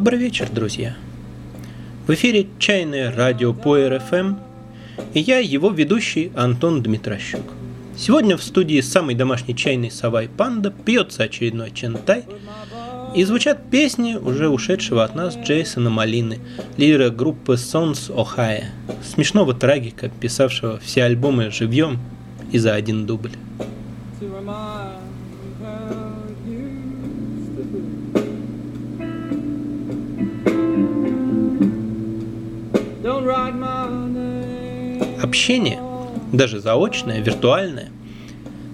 Добрый вечер, друзья. В эфире «Чайное радио по РФМ» и я, его ведущий Антон Дмитрощук. Сегодня в студии самый домашний чайный сова и панда пьется очередной чентай, и звучат песни уже ушедшего от нас Джейсона Малины, лидера группы Sons Ohio, смешного трагика, писавшего все альбомы живьем и за один дубль. Общение, даже заочное, виртуальное,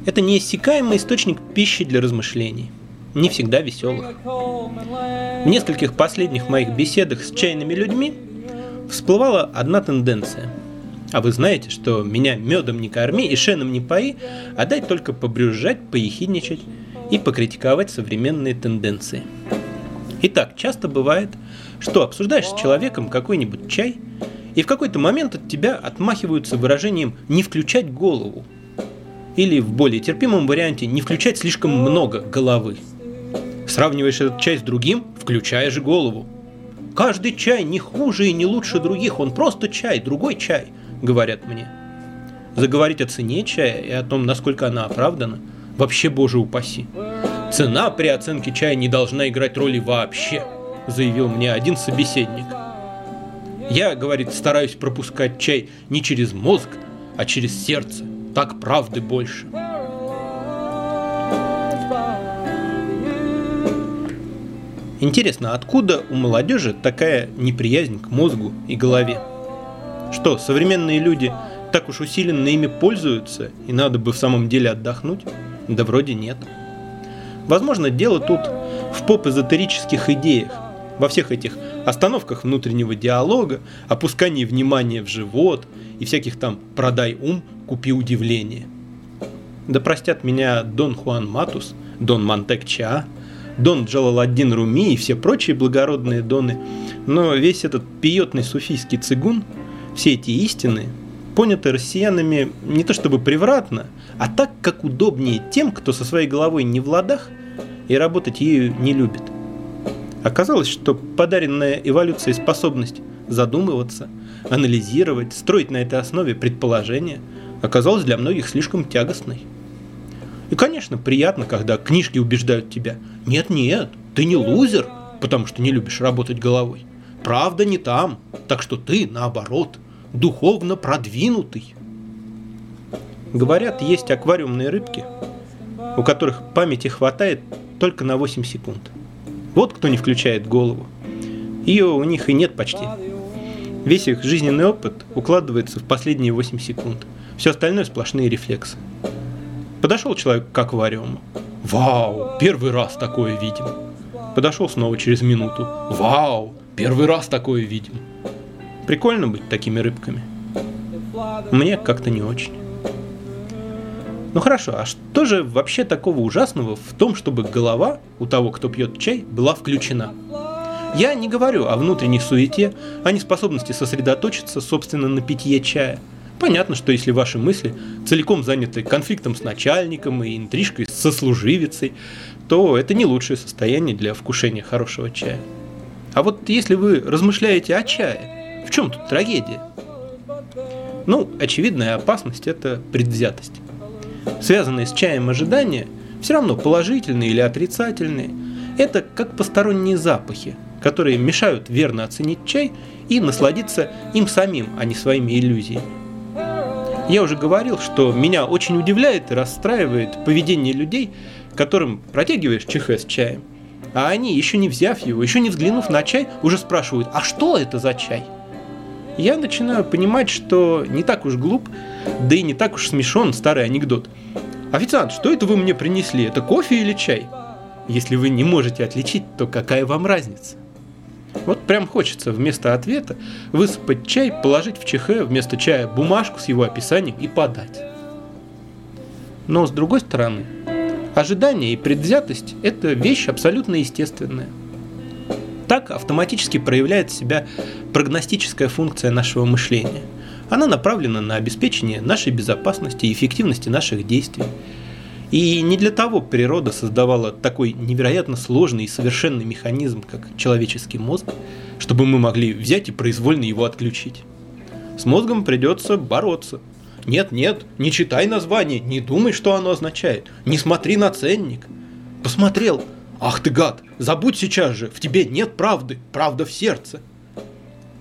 это неиссякаемый источник пищи для размышлений, не всегда веселых. В нескольких последних моих беседах с чайными людьми всплывала одна тенденция. А вы знаете, что меня медом не корми и шеном не пои, а дай только побрюзжать, поехидничать и покритиковать современные тенденции. Итак, часто бывает, что обсуждаешь с человеком какой-нибудь чай, и в какой-то момент от тебя отмахиваются выражением «не включать голову». Или в более терпимом варианте «не включать слишком много головы». Сравниваешь этот чай с другим, включаешь голову. Каждый чай не хуже и не лучше других, он просто чай, другой чай, говорят мне. Заговорить о цене чая и о том, насколько она оправдана, вообще боже упаси. Цена при оценке чая не должна играть роли вообще, заявил мне один собеседник. Я, говорит, стараюсь пропускать чай не через мозг, а через сердце. Так правды больше. Интересно, откуда у молодежи такая неприязнь к мозгу и голове? Что, современные люди так уж усиленно ими пользуются, и надо бы в самом деле отдохнуть? Да вроде нет. Возможно, дело тут в поп-эзотерических идеях, во всех этих остановках внутреннего диалога, опускании внимания в живот и всяких там «продай ум, купи удивление». Да простят меня Дон Хуан Матус, Дон Монтек Ча, Дон Джалаладдин Руми и все прочие благородные доны, но весь этот пиетный суфийский цигун, все эти истины, поняты россиянами не то чтобы превратно, а так, как удобнее тем, кто со своей головой не в ладах и работать ею не любит. Оказалось, что подаренная эволюцией способность задумываться, анализировать, строить на этой основе предположения оказалась для многих слишком тягостной. И, конечно, приятно, когда книжки убеждают тебя. Нет-нет, ты не лузер, потому что не любишь работать головой. Правда не там, так что ты, наоборот, духовно продвинутый. Говорят, есть аквариумные рыбки, у которых памяти хватает только на 8 секунд. Вот кто не включает голову. Ее у них и нет почти. Весь их жизненный опыт укладывается в последние 8 секунд. Все остальное сплошные рефлексы. Подошел человек к аквариуму. Вау, первый раз такое видим. Подошел снова через минуту. Вау, первый раз такое видим. Прикольно быть такими рыбками. Мне как-то не очень. Ну хорошо, а что же вообще такого ужасного в том, чтобы голова у того, кто пьет чай, была включена? Я не говорю о внутренней суете, о неспособности сосредоточиться, собственно, на питье чая. Понятно, что если ваши мысли целиком заняты конфликтом с начальником и интрижкой со служивицей, то это не лучшее состояние для вкушения хорошего чая. А вот если вы размышляете о чае, в чем тут трагедия? Ну, очевидная опасность – это предвзятость связанные с чаем ожидания, все равно положительные или отрицательные, это как посторонние запахи, которые мешают верно оценить чай и насладиться им самим, а не своими иллюзиями. Я уже говорил, что меня очень удивляет и расстраивает поведение людей, которым протягиваешь чехе с чаем, а они, еще не взяв его, еще не взглянув на чай, уже спрашивают, а что это за чай? Я начинаю понимать, что не так уж глуп да и не так уж смешон старый анекдот. «Официант, что это вы мне принесли? Это кофе или чай?» Если вы не можете отличить, то какая вам разница? Вот прям хочется вместо ответа высыпать чай, положить в чехе вместо чая бумажку с его описанием и подать. Но с другой стороны, ожидание и предвзятость – это вещь абсолютно естественная. Так автоматически проявляет себя прогностическая функция нашего мышления – она направлена на обеспечение нашей безопасности и эффективности наших действий. И не для того природа создавала такой невероятно сложный и совершенный механизм, как человеческий мозг, чтобы мы могли взять и произвольно его отключить. С мозгом придется бороться. Нет, нет, не читай название, не думай, что оно означает, не смотри на ценник. Посмотрел, ах ты гад, забудь сейчас же, в тебе нет правды, правда в сердце.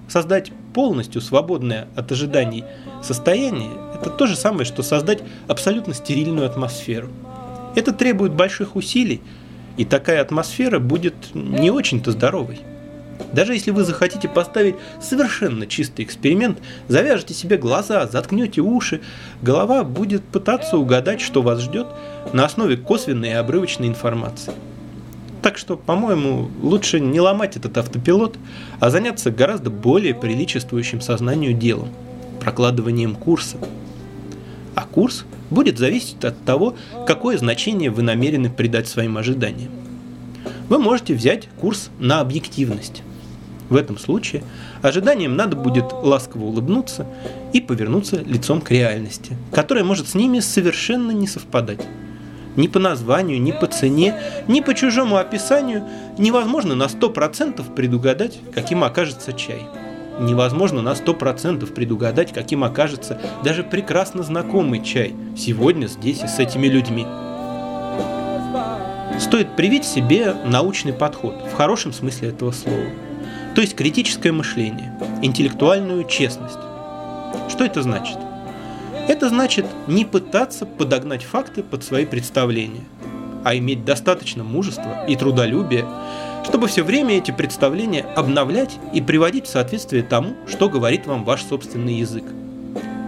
Создать полностью свободное от ожиданий состояние – это то же самое, что создать абсолютно стерильную атмосферу. Это требует больших усилий, и такая атмосфера будет не очень-то здоровой. Даже если вы захотите поставить совершенно чистый эксперимент, завяжете себе глаза, заткнете уши, голова будет пытаться угадать, что вас ждет на основе косвенной и обрывочной информации. Так что, по-моему, лучше не ломать этот автопилот, а заняться гораздо более приличествующим сознанию делом – прокладыванием курса. А курс будет зависеть от того, какое значение вы намерены придать своим ожиданиям. Вы можете взять курс на объективность. В этом случае ожиданиям надо будет ласково улыбнуться и повернуться лицом к реальности, которая может с ними совершенно не совпадать. Ни по названию, ни по цене, ни по чужому описанию невозможно на 100% предугадать, каким окажется чай. Невозможно на 100% предугадать, каким окажется даже прекрасно знакомый чай сегодня здесь и с этими людьми. Стоит привить себе научный подход, в хорошем смысле этого слова. То есть критическое мышление, интеллектуальную честность. Что это значит? Это значит не пытаться подогнать факты под свои представления, а иметь достаточно мужества и трудолюбия, чтобы все время эти представления обновлять и приводить в соответствие тому, что говорит вам ваш собственный язык.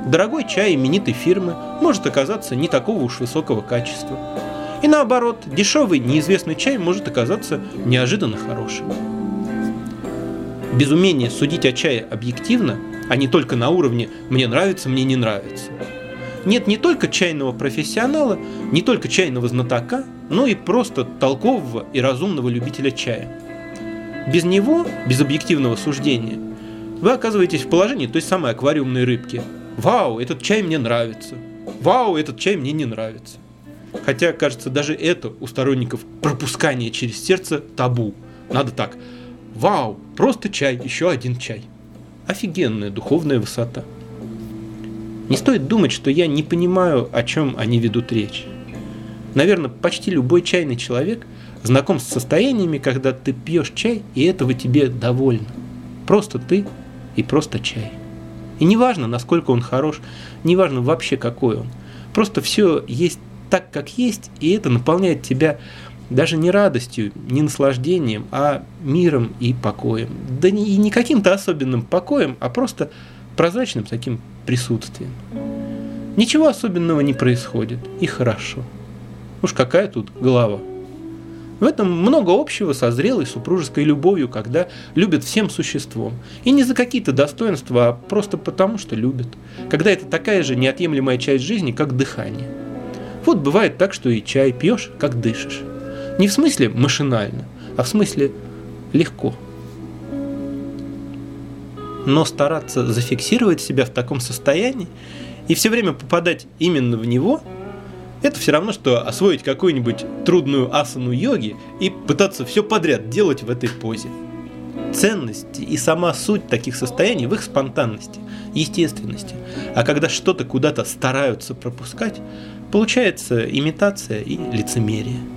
Дорогой чай именитой фирмы может оказаться не такого уж высокого качества. И наоборот, дешевый неизвестный чай может оказаться неожиданно хорошим. Без судить о чае объективно а не только на уровне «мне нравится, мне не нравится». Нет не только чайного профессионала, не только чайного знатока, но и просто толкового и разумного любителя чая. Без него, без объективного суждения, вы оказываетесь в положении той самой аквариумной рыбки. Вау, этот чай мне нравится. Вау, этот чай мне не нравится. Хотя, кажется, даже это у сторонников пропускания через сердце табу. Надо так. Вау, просто чай, еще один чай офигенная духовная высота. Не стоит думать, что я не понимаю, о чем они ведут речь. Наверное, почти любой чайный человек знаком с состояниями, когда ты пьешь чай, и этого тебе довольно. Просто ты и просто чай. И неважно, насколько он хорош, неважно вообще какой он. Просто все есть так, как есть, и это наполняет тебя даже не радостью, не наслаждением, а миром и покоем. Да не, и не каким-то особенным покоем, а просто прозрачным таким присутствием. Ничего особенного не происходит, и хорошо. Уж какая тут голова. В этом много общего со зрелой супружеской любовью, когда любят всем существом. И не за какие-то достоинства, а просто потому, что любят. Когда это такая же неотъемлемая часть жизни, как дыхание. Вот бывает так, что и чай пьешь, как дышишь. Не в смысле машинально, а в смысле легко. Но стараться зафиксировать себя в таком состоянии и все время попадать именно в него, это все равно, что освоить какую-нибудь трудную асану йоги и пытаться все подряд делать в этой позе. Ценность и сама суть таких состояний в их спонтанности, естественности. А когда что-то куда-то стараются пропускать, получается имитация и лицемерие.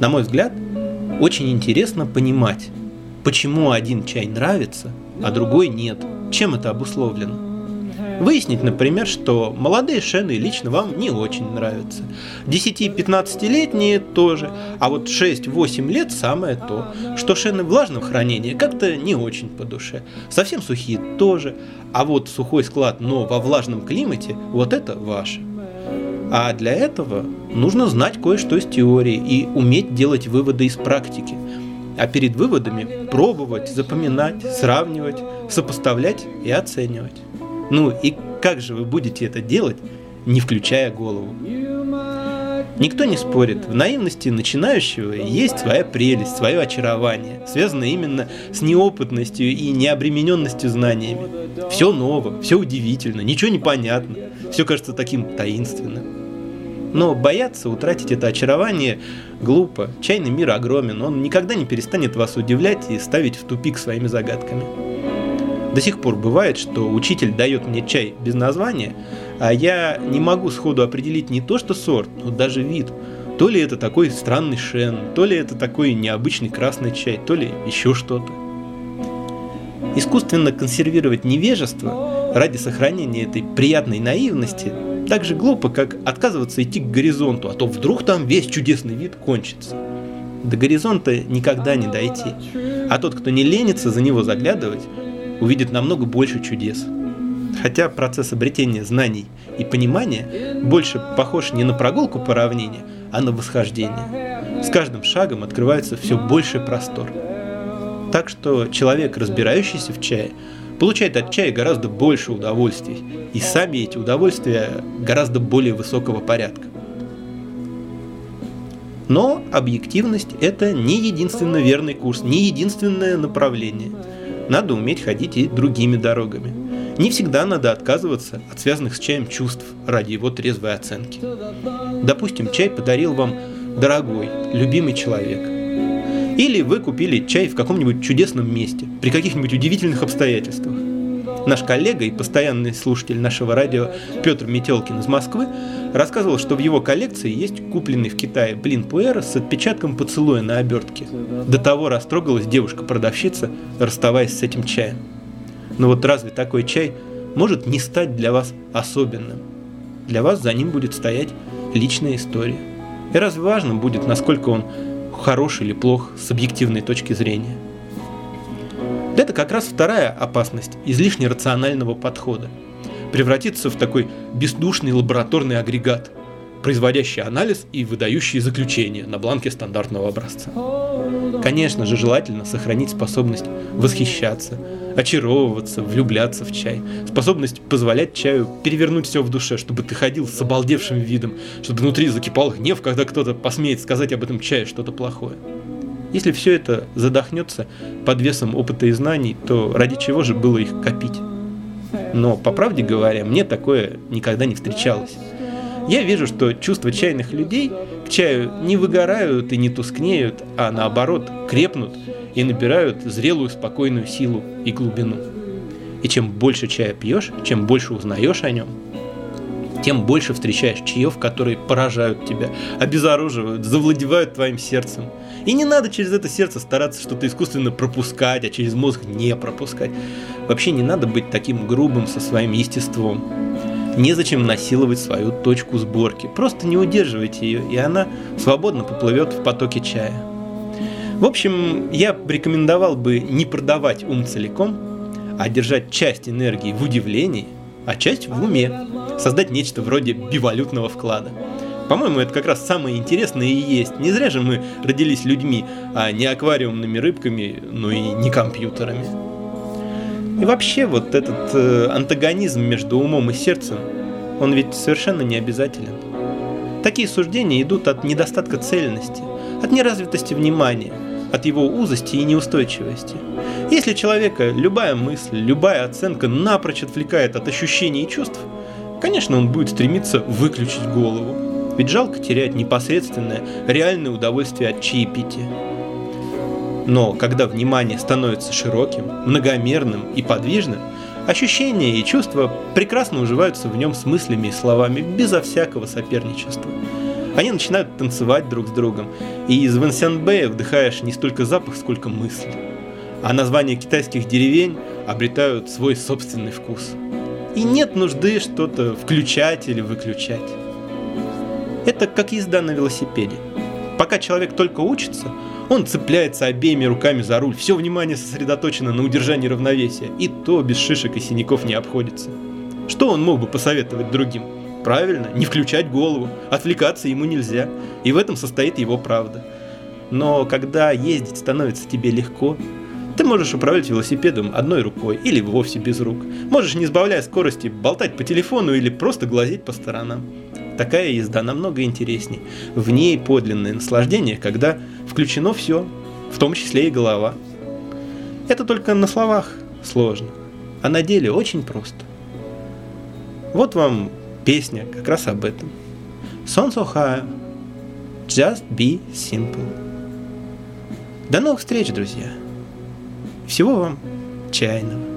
На мой взгляд, очень интересно понимать, почему один чай нравится, а другой нет. Чем это обусловлено? Выяснить, например, что молодые шены лично вам не очень нравятся. 10-15-летние тоже, а вот 6-8 лет самое то. Что шены влажного хранения как-то не очень по душе. Совсем сухие тоже, а вот сухой склад, но во влажном климате, вот это ваше. А для этого нужно знать кое-что из теории и уметь делать выводы из практики. А перед выводами пробовать, запоминать, сравнивать, сопоставлять и оценивать. Ну и как же вы будете это делать, не включая голову? Никто не спорит, в наивности начинающего есть своя прелесть, свое очарование, связанное именно с неопытностью и необремененностью знаниями. Все ново, все удивительно, ничего не понятно, все кажется таким таинственным. Но бояться утратить это очарование глупо. Чайный мир огромен, он никогда не перестанет вас удивлять и ставить в тупик своими загадками. До сих пор бывает, что учитель дает мне чай без названия, а я не могу сходу определить не то что сорт, но даже вид. То ли это такой странный шен, то ли это такой необычный красный чай, то ли еще что-то. Искусственно консервировать невежество ради сохранения этой приятной наивности так же глупо, как отказываться идти к горизонту, а то вдруг там весь чудесный вид кончится. До горизонта никогда не дойти, а тот, кто не ленится за него заглядывать, увидит намного больше чудес. Хотя процесс обретения знаний и понимания больше похож не на прогулку по равнине, а на восхождение. С каждым шагом открывается все больше простор. Так что человек, разбирающийся в чае, получает от чая гораздо больше удовольствий, и сами эти удовольствия гораздо более высокого порядка. Но объективность – это не единственно верный курс, не единственное направление – надо уметь ходить и другими дорогами. Не всегда надо отказываться от связанных с чаем чувств ради его трезвой оценки. Допустим, чай подарил вам дорогой, любимый человек. Или вы купили чай в каком-нибудь чудесном месте, при каких-нибудь удивительных обстоятельствах. Наш коллега и постоянный слушатель нашего радио Петр Метелкин из Москвы рассказывал, что в его коллекции есть купленный в Китае блин пуэра с отпечатком поцелуя на обертке. До того растрогалась девушка-продавщица, расставаясь с этим чаем. Но вот разве такой чай может не стать для вас особенным? Для вас за ним будет стоять личная история. И разве важно будет, насколько он хорош или плох с объективной точки зрения? Это как раз вторая опасность излишне рационального подхода. Превратиться в такой бездушный лабораторный агрегат, производящий анализ и выдающий заключение на бланке стандартного образца. Конечно же, желательно сохранить способность восхищаться, очаровываться, влюбляться в чай, способность позволять чаю перевернуть все в душе, чтобы ты ходил с обалдевшим видом, чтобы внутри закипал гнев, когда кто-то посмеет сказать об этом чае что-то плохое. Если все это задохнется под весом опыта и знаний, то ради чего же было их копить? Но, по правде говоря, мне такое никогда не встречалось. Я вижу, что чувства чайных людей к чаю не выгорают и не тускнеют, а наоборот крепнут и набирают зрелую спокойную силу и глубину. И чем больше чая пьешь, чем больше узнаешь о нем, тем больше встречаешь чаев, которые поражают тебя, обезоруживают, завладевают твоим сердцем. И не надо через это сердце стараться что-то искусственно пропускать, а через мозг не пропускать. Вообще не надо быть таким грубым со своим естеством. Незачем насиловать свою точку сборки. Просто не удерживайте ее, и она свободно поплывет в потоке чая. В общем, я рекомендовал бы не продавать ум целиком, а держать часть энергии в удивлении, а часть в уме. Создать нечто вроде бивалютного вклада. По-моему, это как раз самое интересное и есть. Не зря же мы родились людьми, а не аквариумными рыбками, ну и не компьютерами. И вообще вот этот э, антагонизм между умом и сердцем, он ведь совершенно не обязателен. Такие суждения идут от недостатка цельности, от неразвитости внимания, от его узости и неустойчивости. Если человека любая мысль, любая оценка напрочь отвлекает от ощущений и чувств, конечно, он будет стремиться выключить голову. Ведь жалко терять непосредственное, реальное удовольствие от чаепития. Но когда внимание становится широким, многомерным и подвижным, ощущения и чувства прекрасно уживаются в нем с мыслями и словами, безо всякого соперничества. Они начинают танцевать друг с другом, и из Вансянбэя вдыхаешь не столько запах, сколько мысли. А названия китайских деревень обретают свой собственный вкус. И нет нужды что-то включать или выключать. Это как езда на велосипеде. Пока человек только учится, он цепляется обеими руками за руль, все внимание сосредоточено на удержании равновесия, и то без шишек и синяков не обходится. Что он мог бы посоветовать другим? Правильно, не включать голову, отвлекаться ему нельзя, и в этом состоит его правда. Но когда ездить становится тебе легко, ты можешь управлять велосипедом одной рукой или вовсе без рук. Можешь, не сбавляя скорости, болтать по телефону или просто глазеть по сторонам. Такая езда намного интереснее. В ней подлинное наслаждение, когда включено все, в том числе и голова. Это только на словах сложно, а на деле очень просто. Вот вам песня как раз об этом. Sons of High. Just be simple. До новых встреч, друзья. Всего вам чайного.